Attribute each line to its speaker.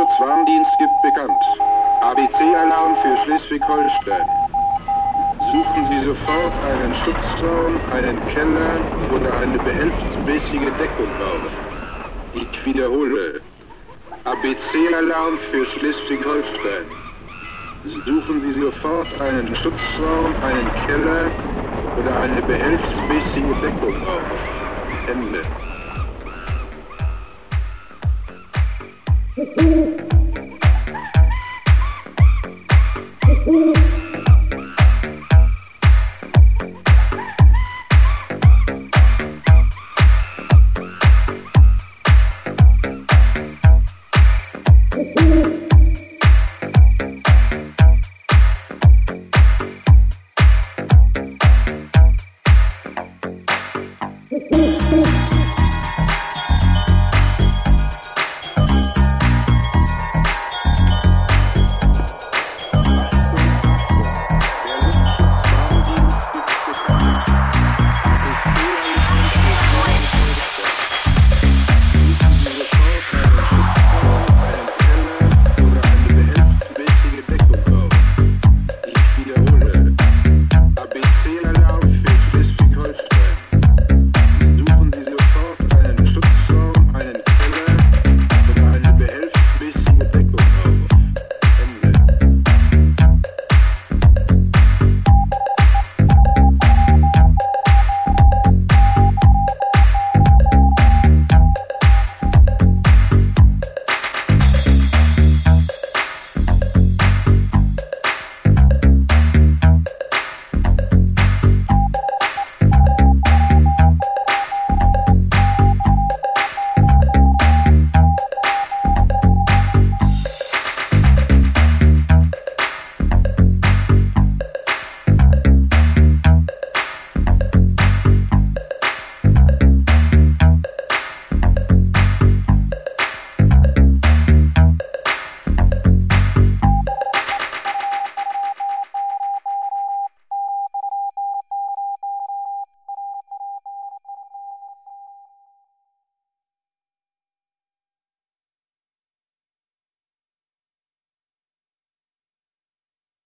Speaker 1: Luftschutzwarndienst gibt bekannt. ABC-Alarm für Schleswig-Holstein. Suchen Sie sofort einen Schutzraum, einen Keller oder eine behelfsmäßige Deckung auf. Ich wiederhole. ABC-Alarm für Schleswig-Holstein. Suchen Sie sofort einen Schutzraum, einen Keller oder eine behelfsmäßige Deckung auf. Ende.
Speaker 2: Ooh.